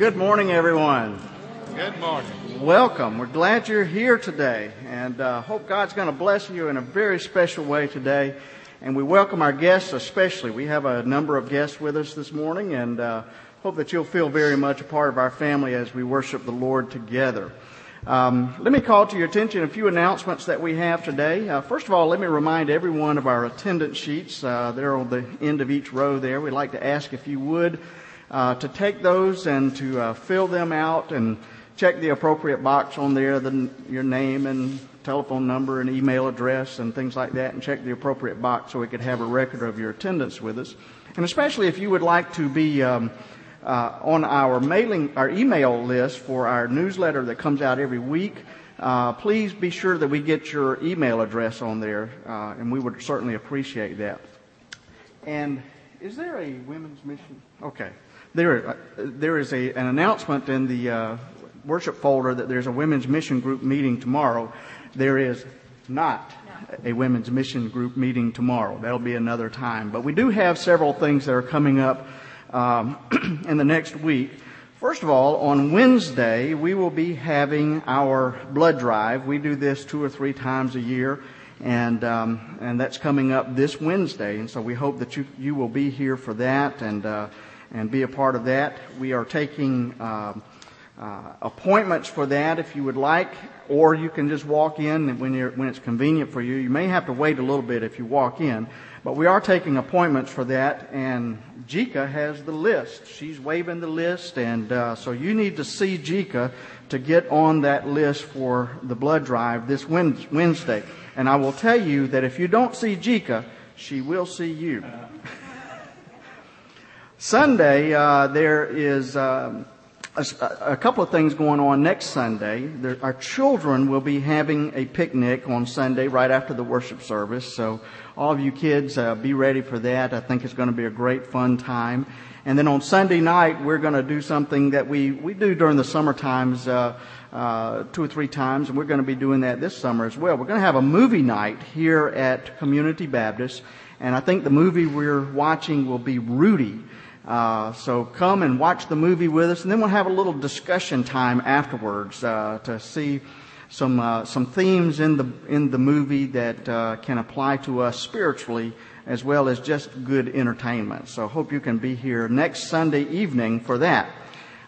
Good morning, everyone. Good morning. Welcome. We're glad you're here today and uh, hope God's going to bless you in a very special way today. And we welcome our guests especially. We have a number of guests with us this morning and uh, hope that you'll feel very much a part of our family as we worship the Lord together. Um, let me call to your attention a few announcements that we have today. Uh, first of all, let me remind everyone of our attendance sheets. Uh, they're on the end of each row there. We'd like to ask if you would uh, to take those and to uh, fill them out and check the appropriate box on there, the, your name and telephone number and email address and things like that, and check the appropriate box so we could have a record of your attendance with us. And especially if you would like to be um, uh, on our mailing, our email list for our newsletter that comes out every week. Uh, please be sure that we get your email address on there, uh, and we would certainly appreciate that. And is there a women's mission? Okay, there, uh, there is a, an announcement in the uh, worship folder that there's a women's mission group meeting tomorrow. There is not a women's mission group meeting tomorrow. That'll be another time. But we do have several things that are coming up um, in the next week. First of all, on Wednesday, we will be having our blood drive. We do this two or three times a year, and um, and that's coming up this Wednesday. And so we hope that you you will be here for that and uh, and be a part of that. We are taking. Um, uh, appointments for that if you would like, or you can just walk in when, when it's convenient for you. You may have to wait a little bit if you walk in, but we are taking appointments for that, and Jika has the list. She's waving the list, and uh, so you need to see Jika to get on that list for the blood drive this Wednesday. And I will tell you that if you don't see Jika, she will see you. Sunday, uh, there is. Um, a, a, couple of things going on next Sunday. There, our children will be having a picnic on Sunday right after the worship service. So all of you kids, uh, be ready for that. I think it's going to be a great fun time. And then on Sunday night, we're going to do something that we, we do during the summer times, uh, uh, two or three times, and we're going to be doing that this summer as well. We're going to have a movie night here at Community Baptist, and I think the movie we're watching will be Rudy. Uh, so come and watch the movie with us, and then we'll have a little discussion time afterwards uh, to see some uh, some themes in the in the movie that uh, can apply to us spiritually as well as just good entertainment. So hope you can be here next Sunday evening for that.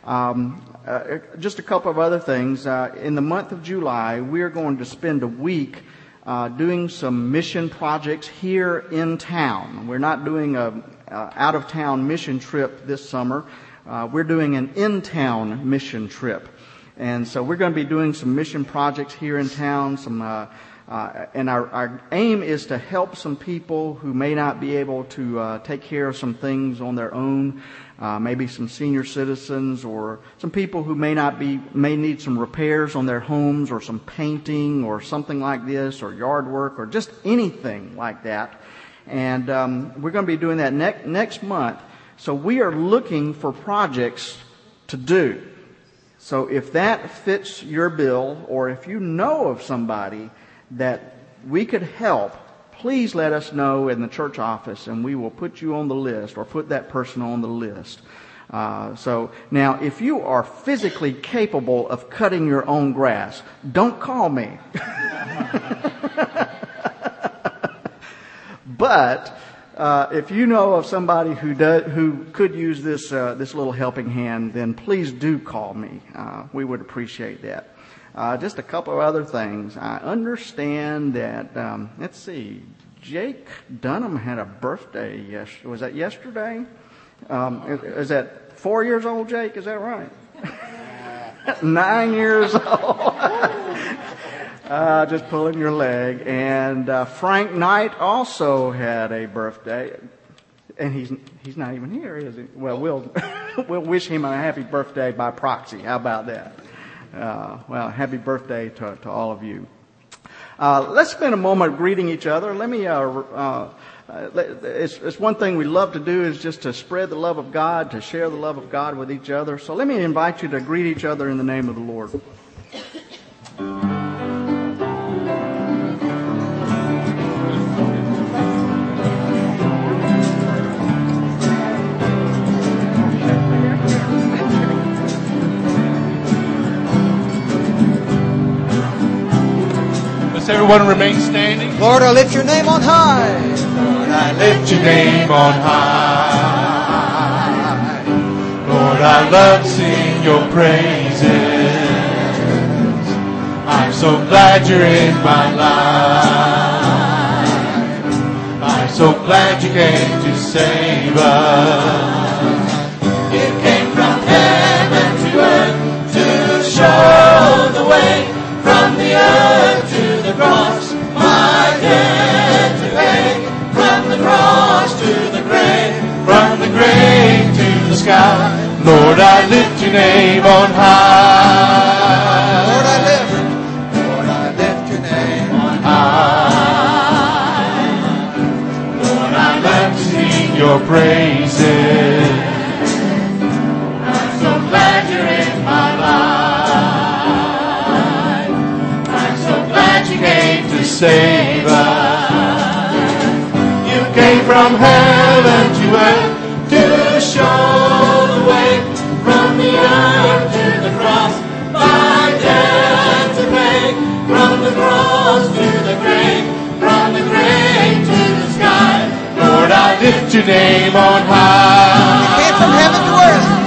Um, uh, just a couple of other things. Uh, in the month of July, we're going to spend a week uh, doing some mission projects here in town. We're not doing a, out of town mission trip this summer. Uh, we're doing an in town mission trip. And so we're going to be doing some mission projects here in town, some, uh, uh, and our, our, aim is to help some people who may not be able to uh, take care of some things on their own, uh, maybe some senior citizens or some people who may not be, may need some repairs on their homes or some painting or something like this or yard work or just anything like that. And um, we're going to be doing that ne- next month. So we are looking for projects to do. So if that fits your bill, or if you know of somebody that we could help, please let us know in the church office and we will put you on the list or put that person on the list. Uh, so now, if you are physically capable of cutting your own grass, don't call me. But uh, if you know of somebody who does, who could use this uh, this little helping hand, then please do call me. Uh, we would appreciate that. Uh, just a couple of other things. I understand that. Um, let's see. Jake Dunham had a birthday. Yes, was that yesterday? Um, is, is that four years old, Jake? Is that right? Nine years old. Uh, just pulling your leg. And uh, Frank Knight also had a birthday, and he's he's not even here, is he? Well, we'll we'll wish him a happy birthday by proxy. How about that? Uh, well, happy birthday to to all of you. Uh, let's spend a moment greeting each other. Let me. Uh, uh, it's, it's one thing we love to do is just to spread the love of God, to share the love of God with each other. So let me invite you to greet each other in the name of the Lord. Let's everyone remain standing. Lord, I lift your name on high. Lord, I lift your name on high. Lord, I love to sing your praises. I'm so glad you're in my life. I'm so glad you came to save us. You came from heaven to earth to show the way from the earth to the cross. My debt to pay from the cross to the grave, from the grave to the sky. Lord, I lift your name on high. Lord, I lift. Lord, I lift your name on high. Lord, I love to sing your praises. Us. You came from heaven to earth to show the way from the earth to the cross. My debt to pay from the cross to the grave, from the grave to the sky. Lord, I lift your name on high. You came from heaven to earth.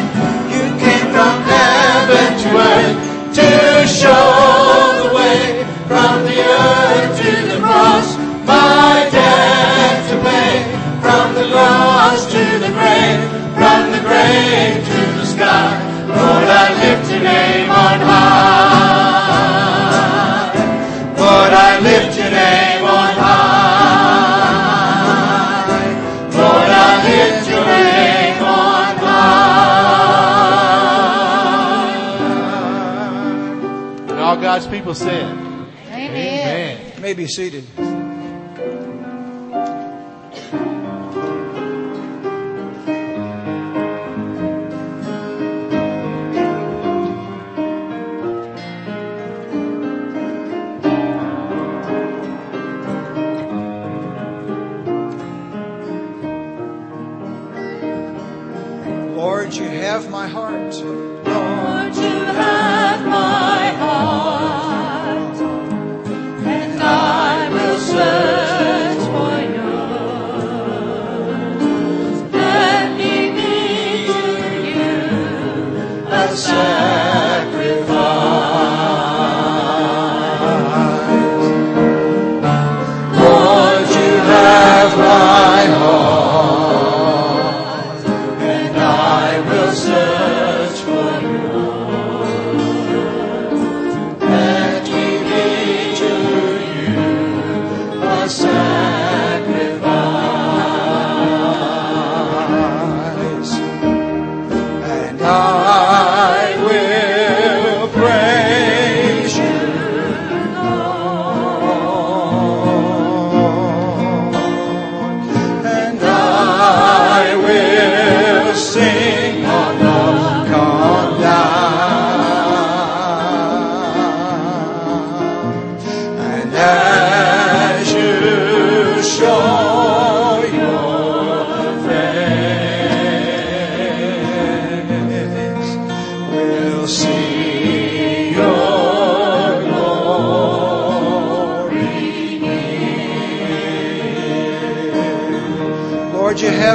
Be seated.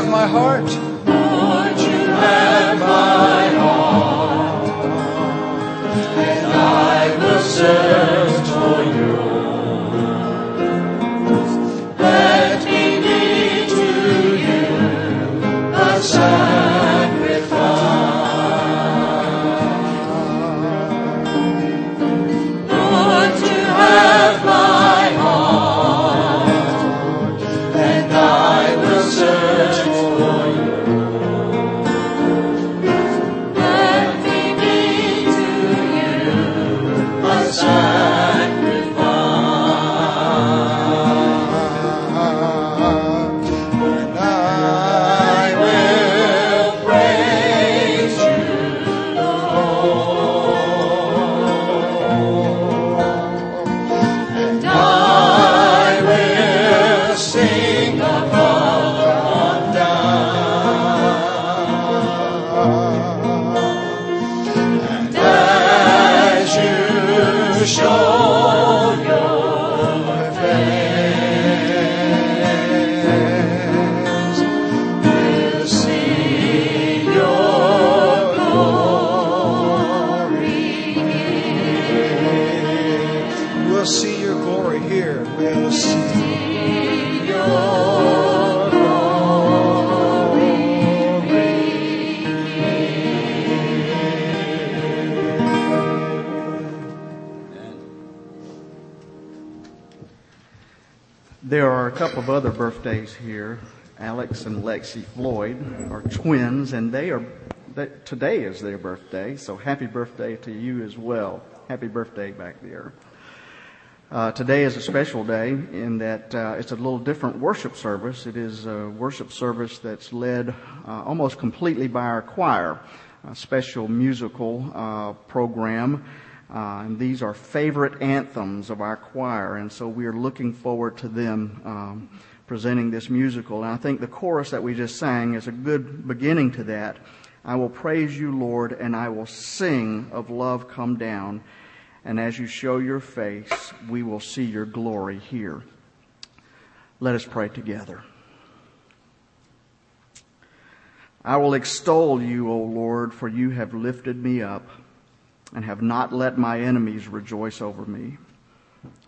Have my heart. Lexi Floyd are twins, and they are that today is their birthday. So happy birthday to you as well. Happy birthday back there. Uh, today is a special day in that uh, it's a little different worship service. It is a worship service that's led uh, almost completely by our choir, a special musical uh, program. Uh, and these are favorite anthems of our choir, and so we are looking forward to them um, presenting this musical. And I think the chorus that we just sang is a good beginning to that. I will praise you, Lord, and I will sing of love come down. And as you show your face, we will see your glory here. Let us pray together. I will extol you, O Lord, for you have lifted me up and have not let my enemies rejoice over me.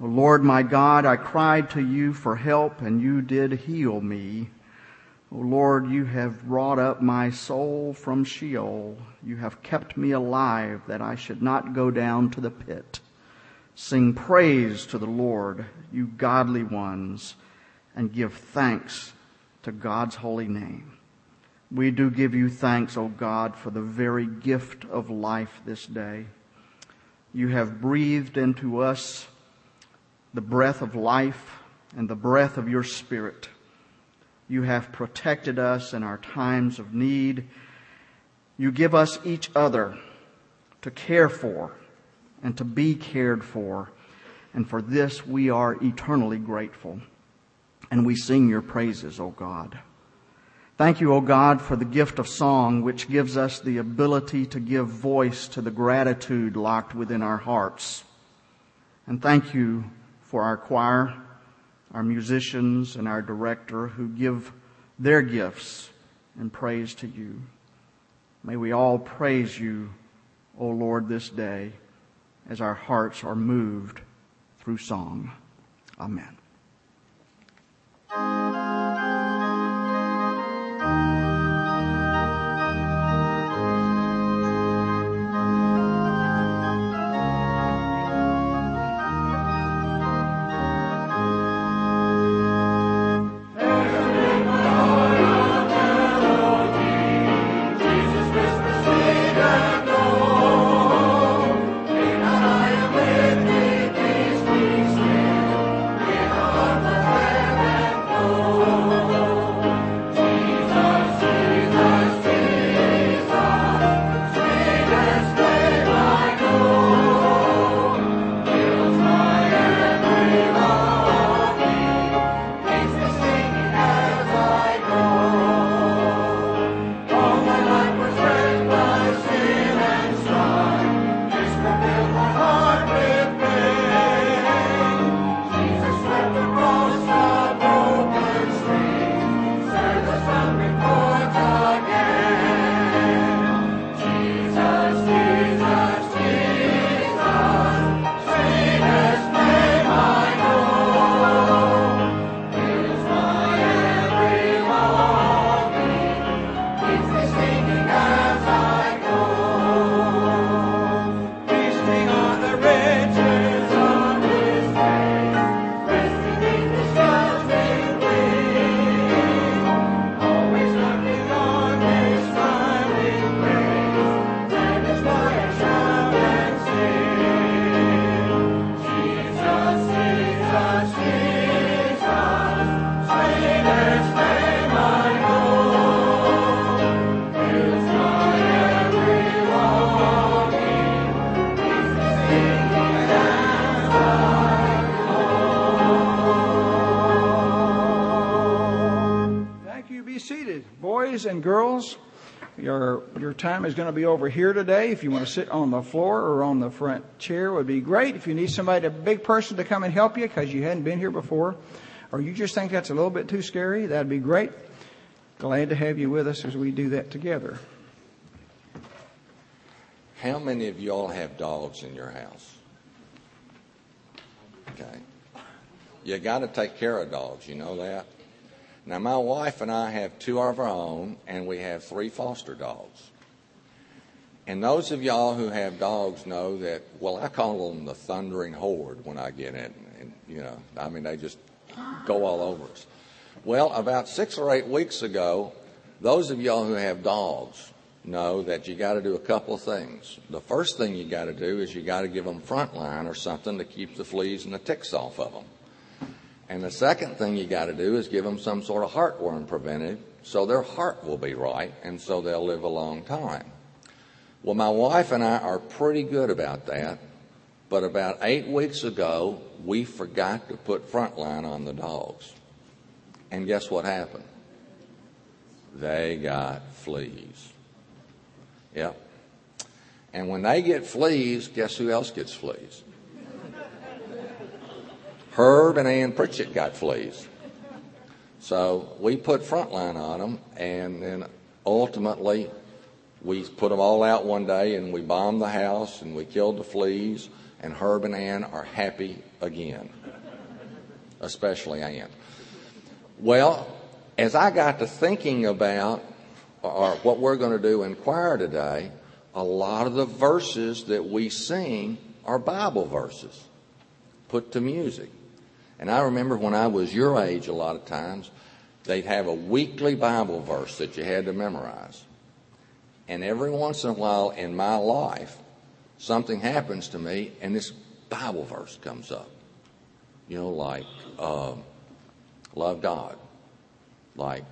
O Lord my God, I cried to you for help and you did heal me. O Lord, you have brought up my soul from Sheol. You have kept me alive that I should not go down to the pit. Sing praise to the Lord, you godly ones, and give thanks to God's holy name. We do give you thanks, O God, for the very gift of life this day. You have breathed into us the breath of life and the breath of your spirit. You have protected us in our times of need. You give us each other to care for and to be cared for. And for this we are eternally grateful. And we sing your praises, O God. Thank you, O God, for the gift of song, which gives us the ability to give voice to the gratitude locked within our hearts. And thank you for our choir, our musicians, and our director who give their gifts and praise to you. May we all praise you, O Lord, this day as our hearts are moved through song. Amen. Time is going to be over here today. If you want to sit on the floor or on the front chair would be great. If you need somebody, a big person to come and help you because you hadn't been here before, or you just think that's a little bit too scary, that'd be great. Glad to have you with us as we do that together. How many of y'all have dogs in your house? Okay. You got to take care of dogs, you know that? Now, my wife and I have two of our own, and we have three foster dogs. And those of y'all who have dogs know that, well, I call them the thundering horde when I get in. And, you know, I mean, they just go all over us. Well, about six or eight weeks ago, those of y'all who have dogs know that you got to do a couple of things. The first thing you got to do is you got to give them frontline or something to keep the fleas and the ticks off of them. And the second thing you got to do is give them some sort of heartworm preventive so their heart will be right and so they'll live a long time. Well, my wife and I are pretty good about that, but about eight weeks ago, we forgot to put frontline on the dogs. And guess what happened? They got fleas. Yep. And when they get fleas, guess who else gets fleas? Herb and Ann Pritchett got fleas. So we put frontline on them, and then ultimately we put them all out one day and we bombed the house and we killed the fleas, and Herb and Ann are happy again, especially Ann. Well, as I got to thinking about or what we're going to do in choir today, a lot of the verses that we sing are Bible verses put to music. And I remember when I was your age, a lot of times, they'd have a weekly Bible verse that you had to memorize. And every once in a while in my life, something happens to me and this Bible verse comes up. You know, like, uh, love God. Like,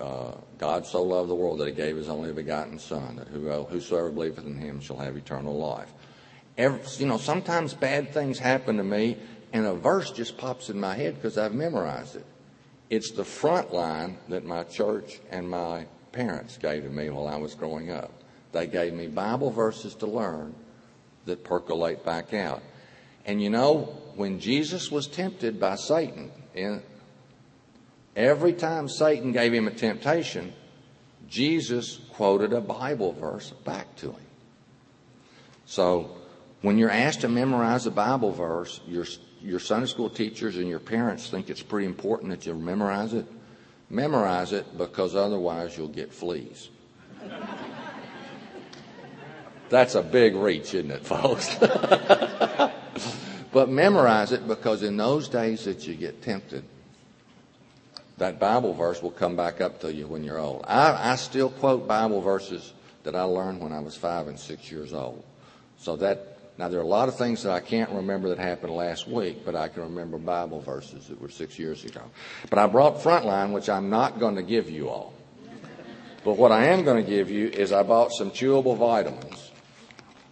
uh, God so loved the world that he gave his only begotten Son, that whosoever believeth in him shall have eternal life. Every, you know, sometimes bad things happen to me, and a verse just pops in my head because I've memorized it. It's the front line that my church and my parents gave to me while I was growing up. They gave me Bible verses to learn that percolate back out. And you know, when Jesus was tempted by Satan, in, every time Satan gave him a temptation, Jesus quoted a Bible verse back to him. So when you're asked to memorize a Bible verse, your, your Sunday school teachers and your parents think it's pretty important that you memorize it. Memorize it because otherwise you'll get fleas. That's a big reach, isn't it, folks? but memorize it because in those days that you get tempted, that Bible verse will come back up to you when you're old. I, I still quote Bible verses that I learned when I was five and six years old. So that now, there are a lot of things that I can't remember that happened last week, but I can remember Bible verses that were six years ago. But I brought Frontline, which I'm not going to give you all. But what I am going to give you is I bought some chewable vitamins.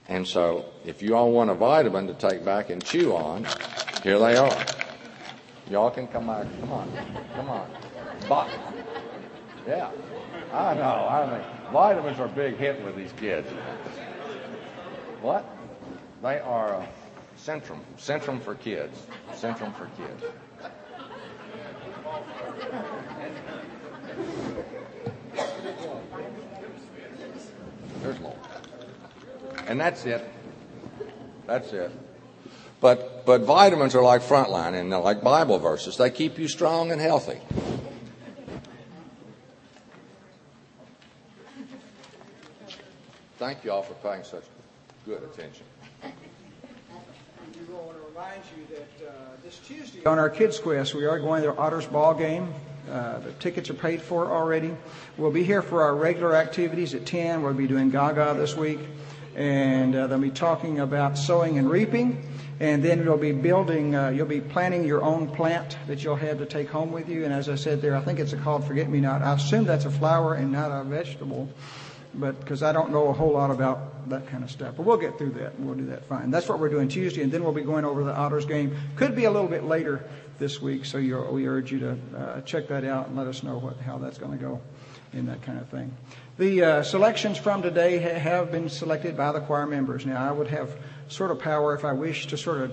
And so, if you all want a vitamin to take back and chew on, here they are. Y'all can come back. Come on. Come on. But, yeah. I know. I mean, vitamins are a big hit with these kids. What? They are uh, Centrum, Centrum for kids, Centrum for kids. There's more, and that's it. That's it. But but vitamins are like frontline and they're like Bible verses. They keep you strong and healthy. Thank you all for paying such good attention remind you that this Tuesday on our Kids Quest, we are going to the Otters ball game. Uh, the tickets are paid for already. We'll be here for our regular activities at 10. We'll be doing Gaga this week. And uh, they'll be talking about sowing and reaping. And then you'll be building, uh, you'll be planting your own plant that you'll have to take home with you. And as I said there, I think it's a called forget me not. I assume that's a flower and not a vegetable but because I don't know a whole lot about that kind of stuff. But we'll get through that. We'll do that fine. That's what we're doing Tuesday, and then we'll be going over the Otters game. Could be a little bit later this week, so we urge you to uh, check that out and let us know what, how that's going to go in that kind of thing. The uh, selections from today ha- have been selected by the choir members. Now, I would have sort of power if I wish to sort of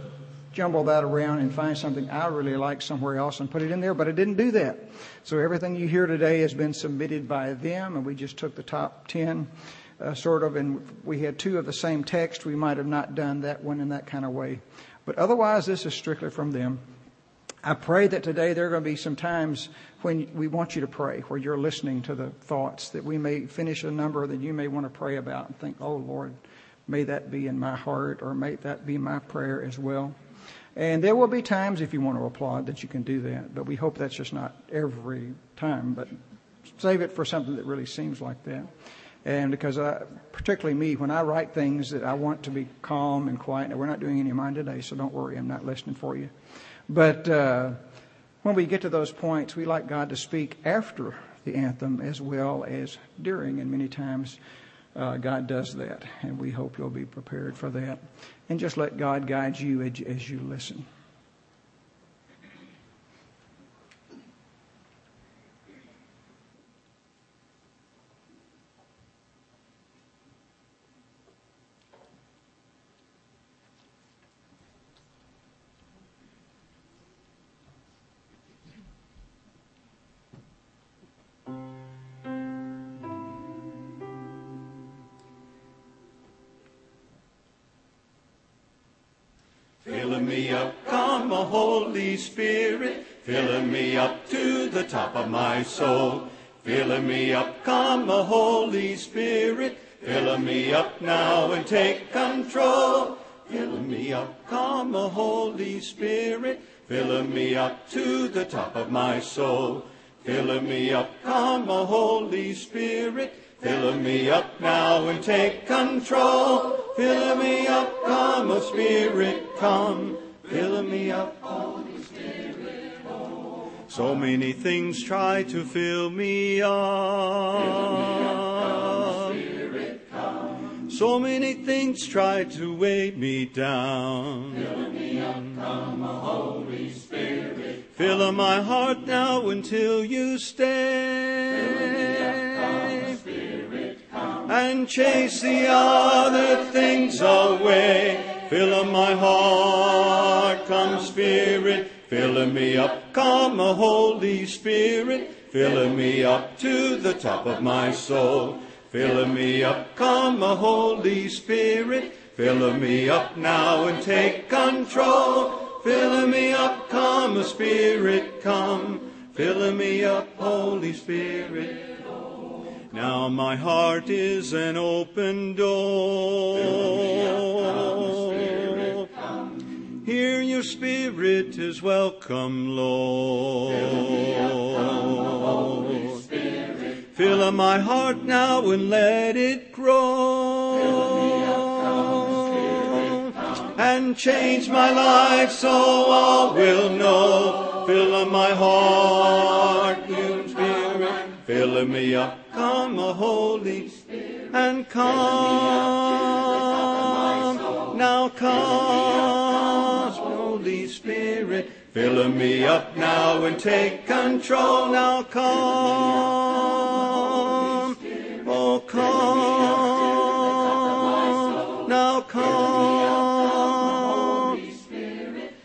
jumble that around and find something I really like somewhere else and put it in there, but I didn't do that. So everything you hear today has been submitted by them, and we just took the top 10, uh, sort of, and we had two of the same text. We might have not done that one in that kind of way. But otherwise, this is strictly from them. I pray that today there are going to be some times when we want you to pray, where you're listening to the thoughts, that we may finish a number that you may want to pray about and think, oh Lord, may that be in my heart, or may that be my prayer as well. And there will be times if you want to applaud that you can do that, but we hope that's just not every time, but save it for something that really seems like that. And because I, particularly me, when I write things that I want to be calm and quiet, and we're not doing any of mine today, so don't worry, I'm not listening for you. But uh, when we get to those points, we like God to speak after the anthem as well as during, and many times uh, God does that, and we hope you'll be prepared for that. And just let God guide you as, as you listen. Of my soul. Filling me up, come, a Holy Spirit, filling me up now and take control. Filling me up, come, a Holy Spirit, filling me up to the top of my soul. Filling me up, come, a Holy Spirit, filling me up now and take control. Fill me up, come, a Spirit, come. Fill me up, Holy. So many things try to fill me up. So many things try to weigh me down. Fill me up, come, Holy Spirit. Fill my heart now until you stay and chase the other things away. Fill up my heart, come Spirit, fill me up, come a Holy Spirit, fill me up to the top of my soul. Fill me up, come a Holy Spirit, fill me up now and take control. Fill me up, come a Spirit, come. Fill me up, Holy Spirit. Now my heart is an open door. Here your spirit is welcome, Lord. Fill up my heart now and let it grow. And change my life so all will know. Fill up my heart, you spirit. Fill me up, come, a Holy Spirit, and come. Now come, Spirit, fill me up now and take control. Now come, oh come, now come.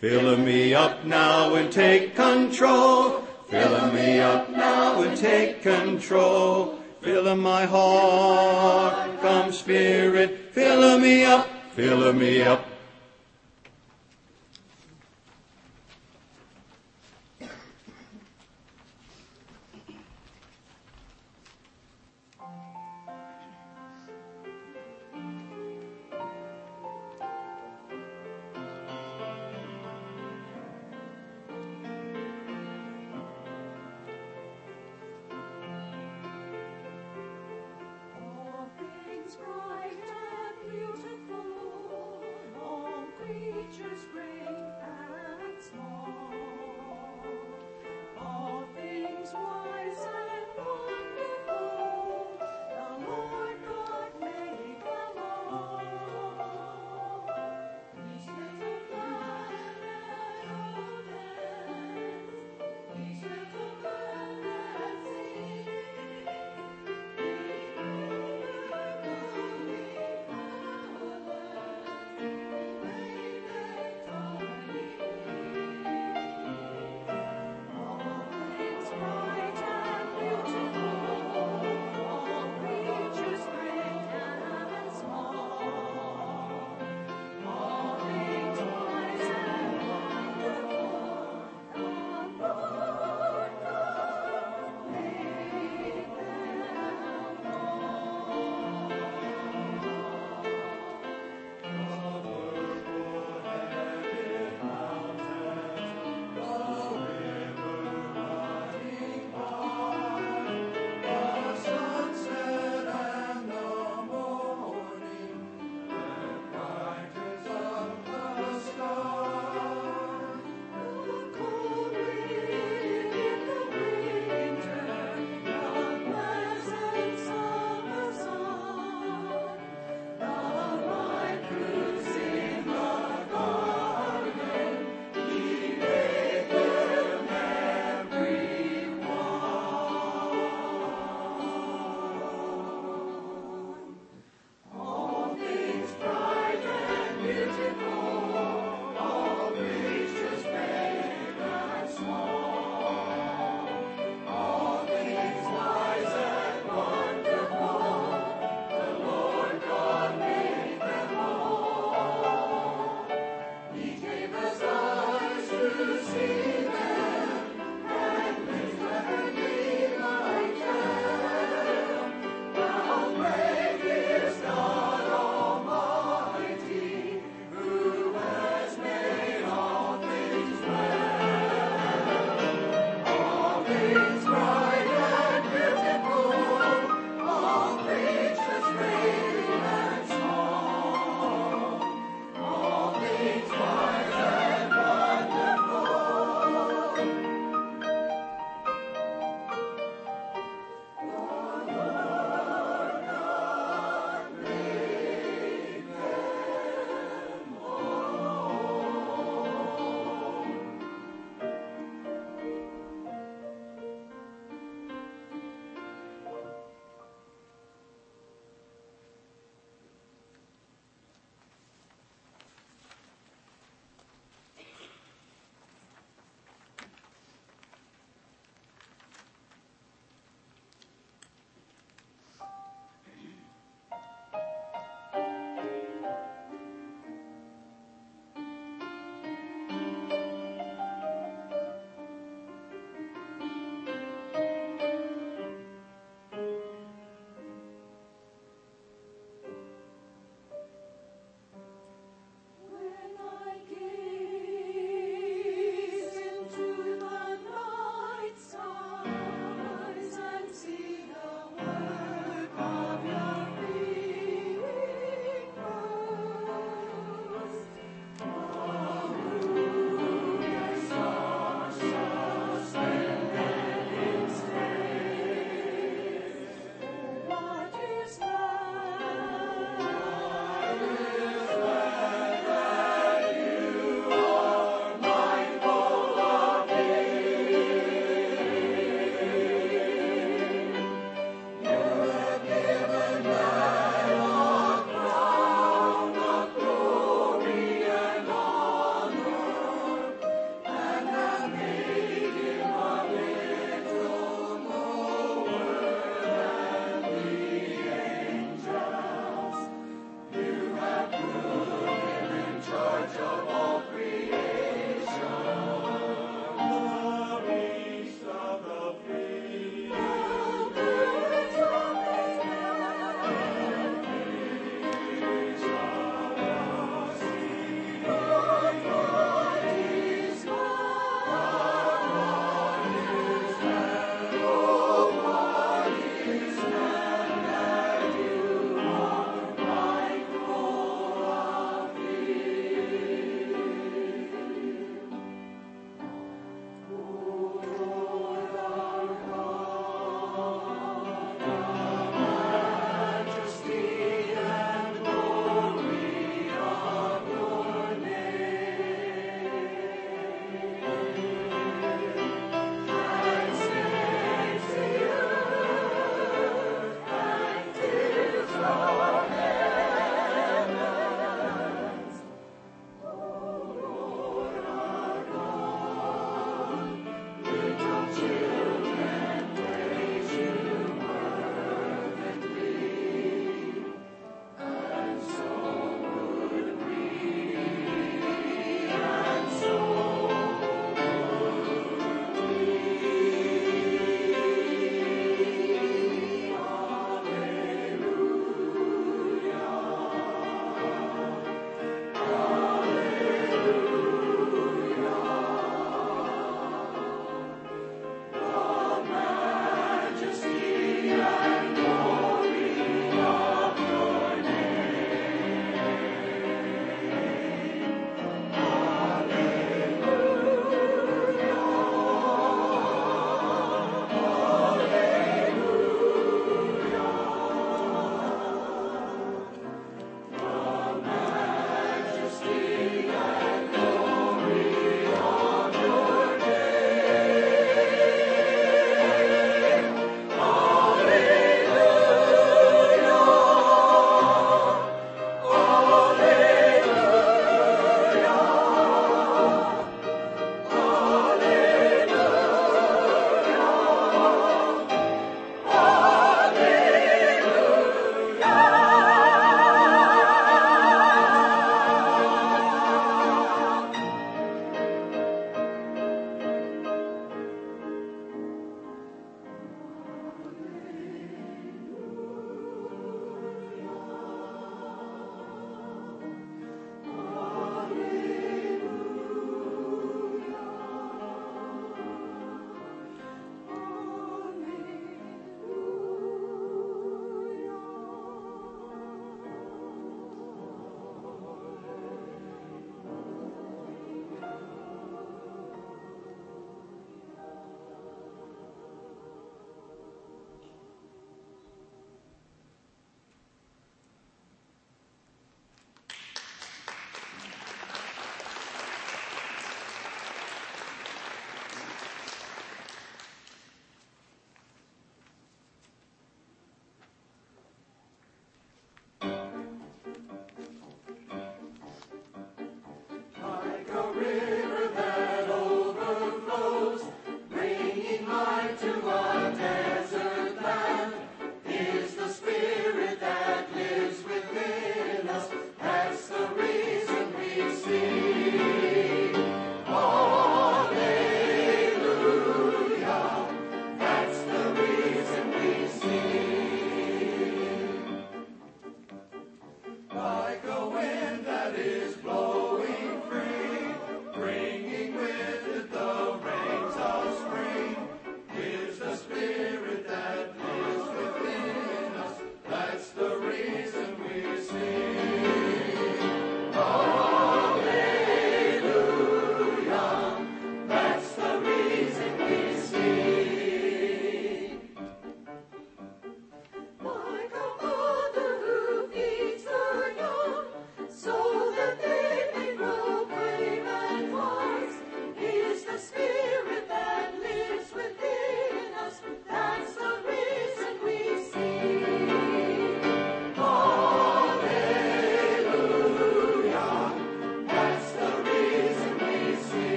Fill me up now and take control. Fill me up now and take control. Fill my heart, come Spirit. Fill me up, fill me up.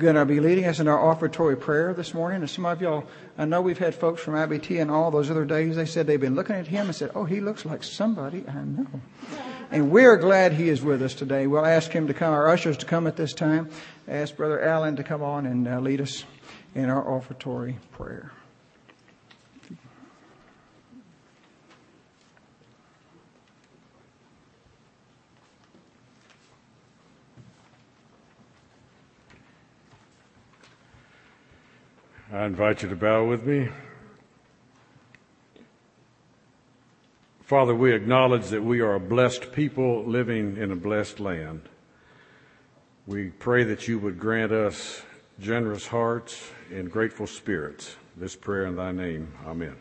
Going to be leading us in our offertory prayer this morning. And some of y'all, I know we've had folks from IBT and all those other days. They said they've been looking at him and said, "Oh, he looks like somebody I know." And we're glad he is with us today. We'll ask him to come, our ushers to come at this time. Ask Brother Allen to come on and uh, lead us in our offertory prayer. Invite you to bow with me. Father, we acknowledge that we are a blessed people living in a blessed land. We pray that you would grant us generous hearts and grateful spirits. This prayer in thy name. Amen.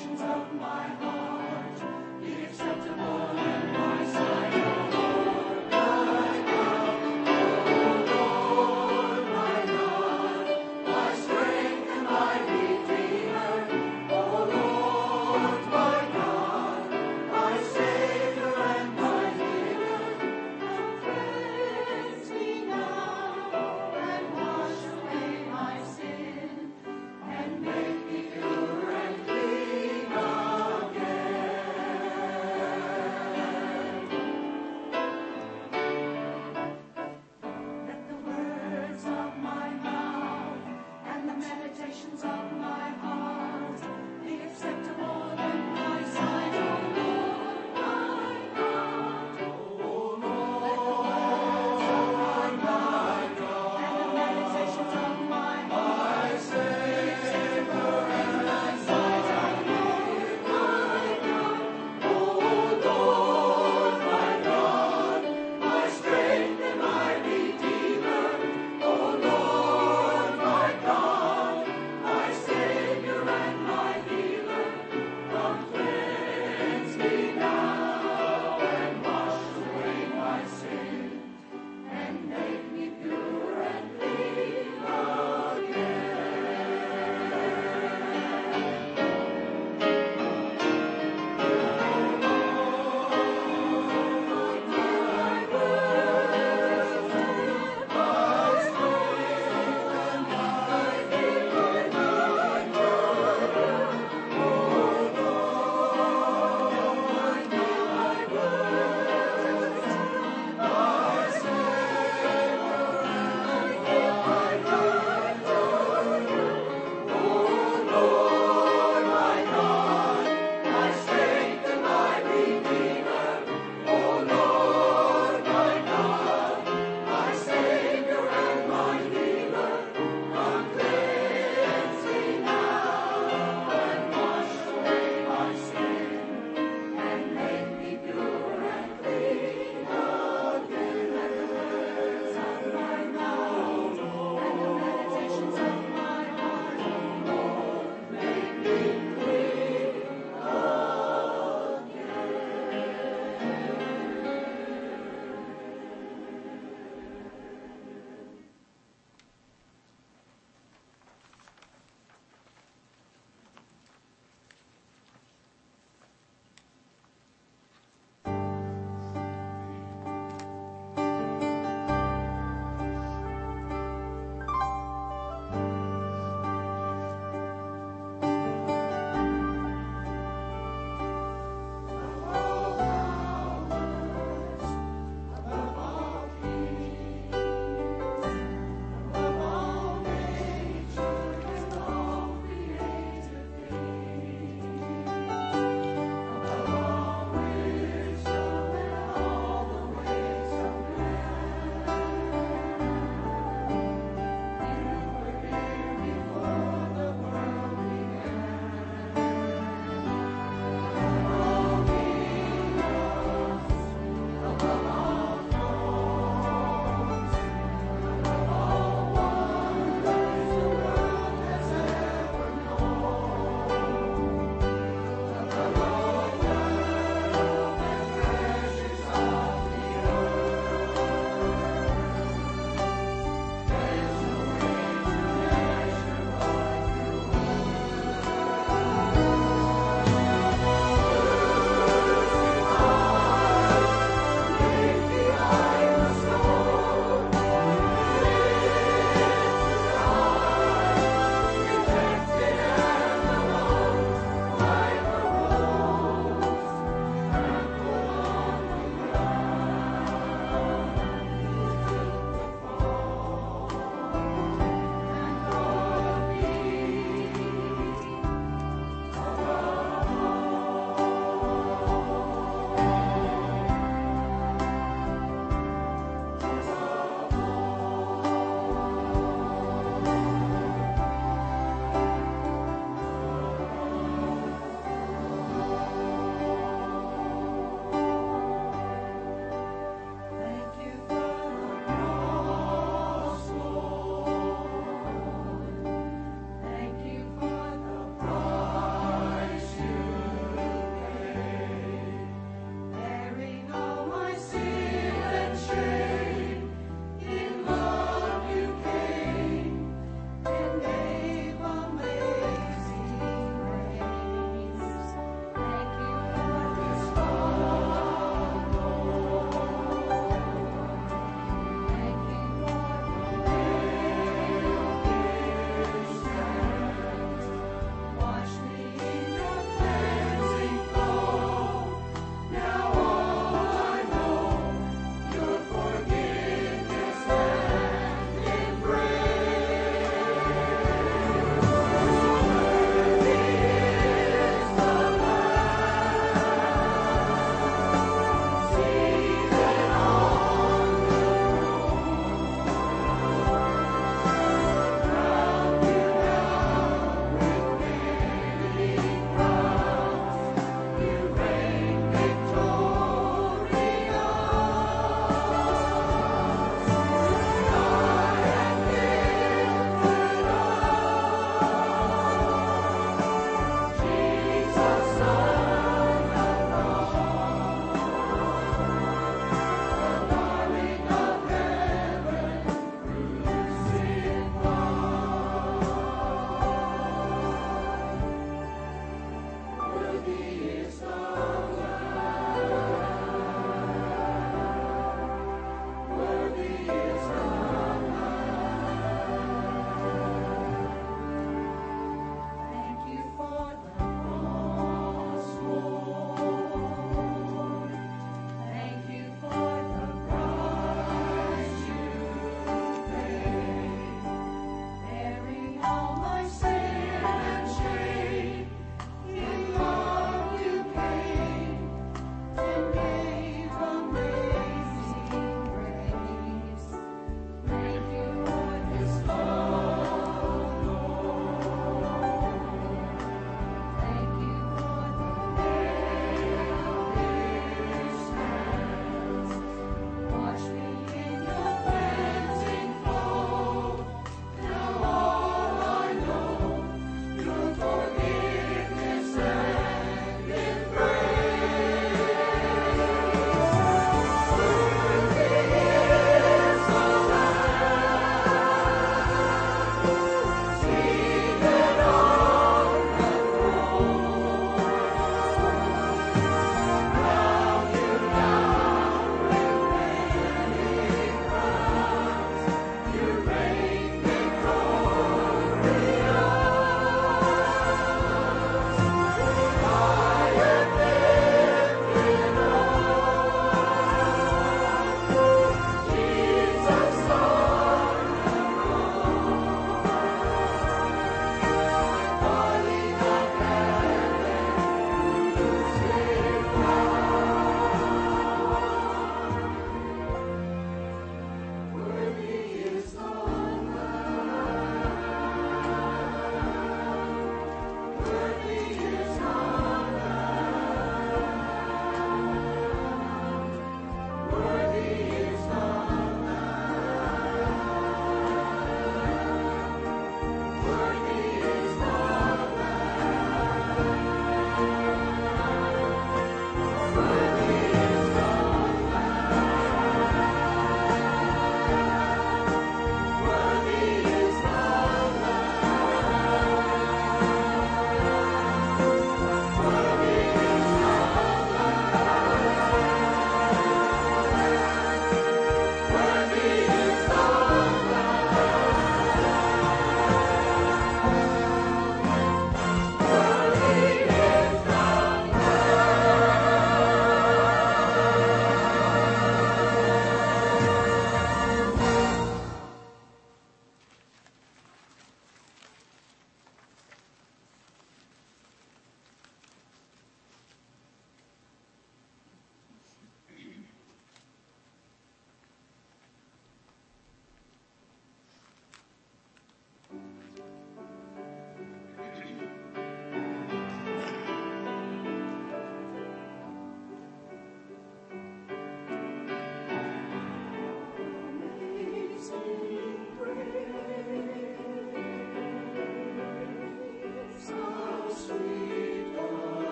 Savior and my healer,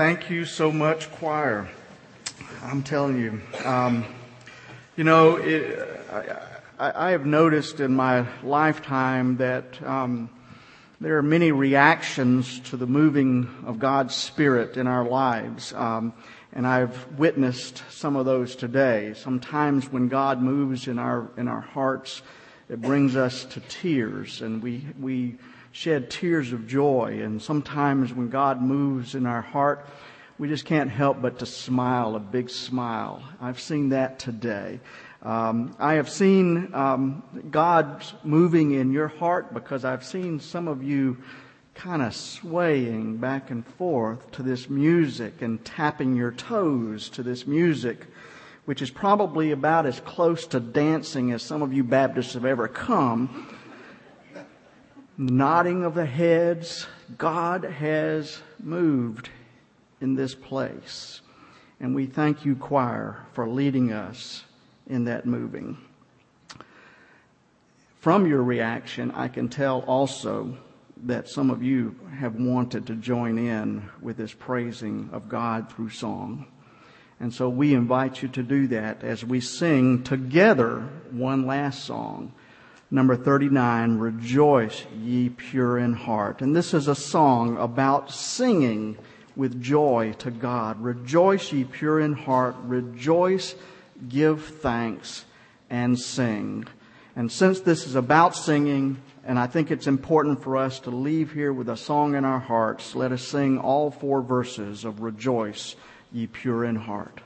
Thank you so much, choir. I'm telling you, um, you know, it, I, I, have noticed in my lifetime that um, there are many reactions to the moving of God's Spirit in our lives. Um, and I've witnessed some of those today. Sometimes when God moves in our in our hearts, it brings us to tears, and we we shed tears of joy. And sometimes when God moves in our heart, we just can't help but to smile, a big smile. I've seen that today. Um, I have seen um, God moving in your heart because I've seen some of you kind of swaying back and forth to this music and tapping your toes to this music, which is probably about as close to dancing as some of you Baptists have ever come. Nodding of the heads, God has moved in this place. And we thank you, choir, for leading us in that moving. From your reaction, I can tell also that some of you have wanted to join in with this praising of God through song. And so we invite you to do that as we sing together one last song. Number 39, Rejoice Ye Pure in Heart. And this is a song about singing with joy to God. Rejoice ye pure in heart. Rejoice, give thanks, and sing. And since this is about singing, and I think it's important for us to leave here with a song in our hearts. Let us sing all four verses of Rejoice, ye pure in heart.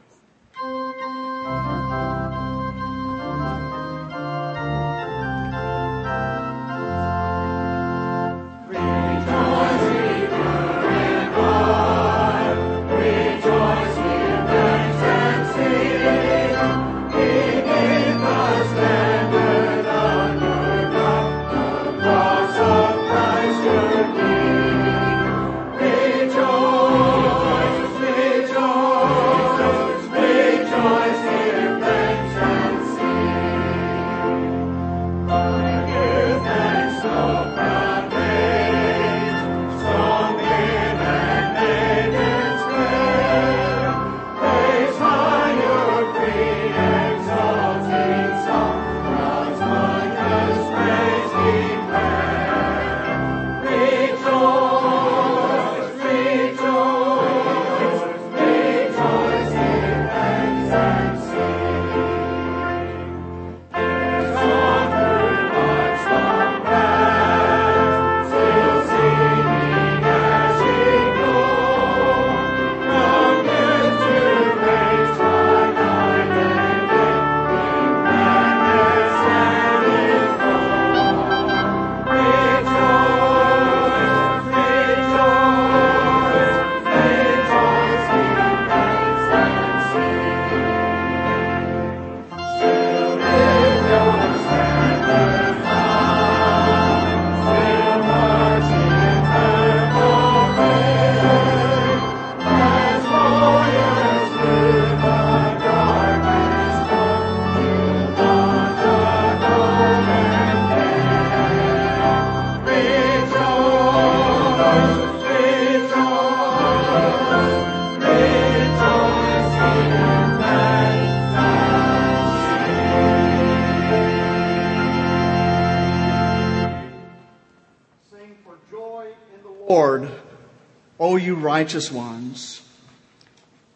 Righteous ones.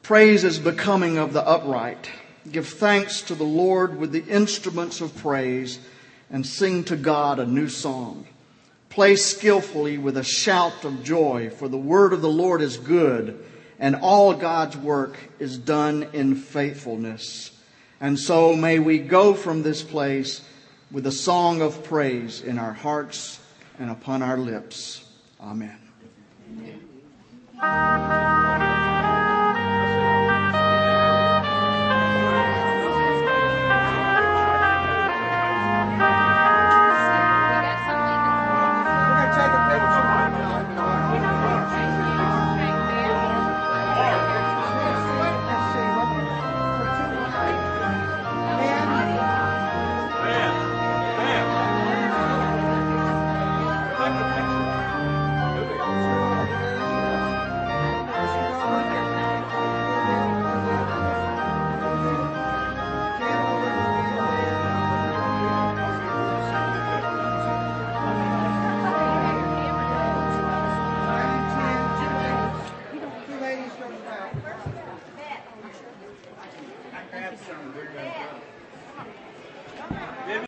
Praise is becoming of the upright. Give thanks to the Lord with the instruments of praise and sing to God a new song. Play skillfully with a shout of joy, for the word of the Lord is good, and all God's work is done in faithfulness. And so may we go from this place with a song of praise in our hearts and upon our lips. Amen. Amen. Thank you.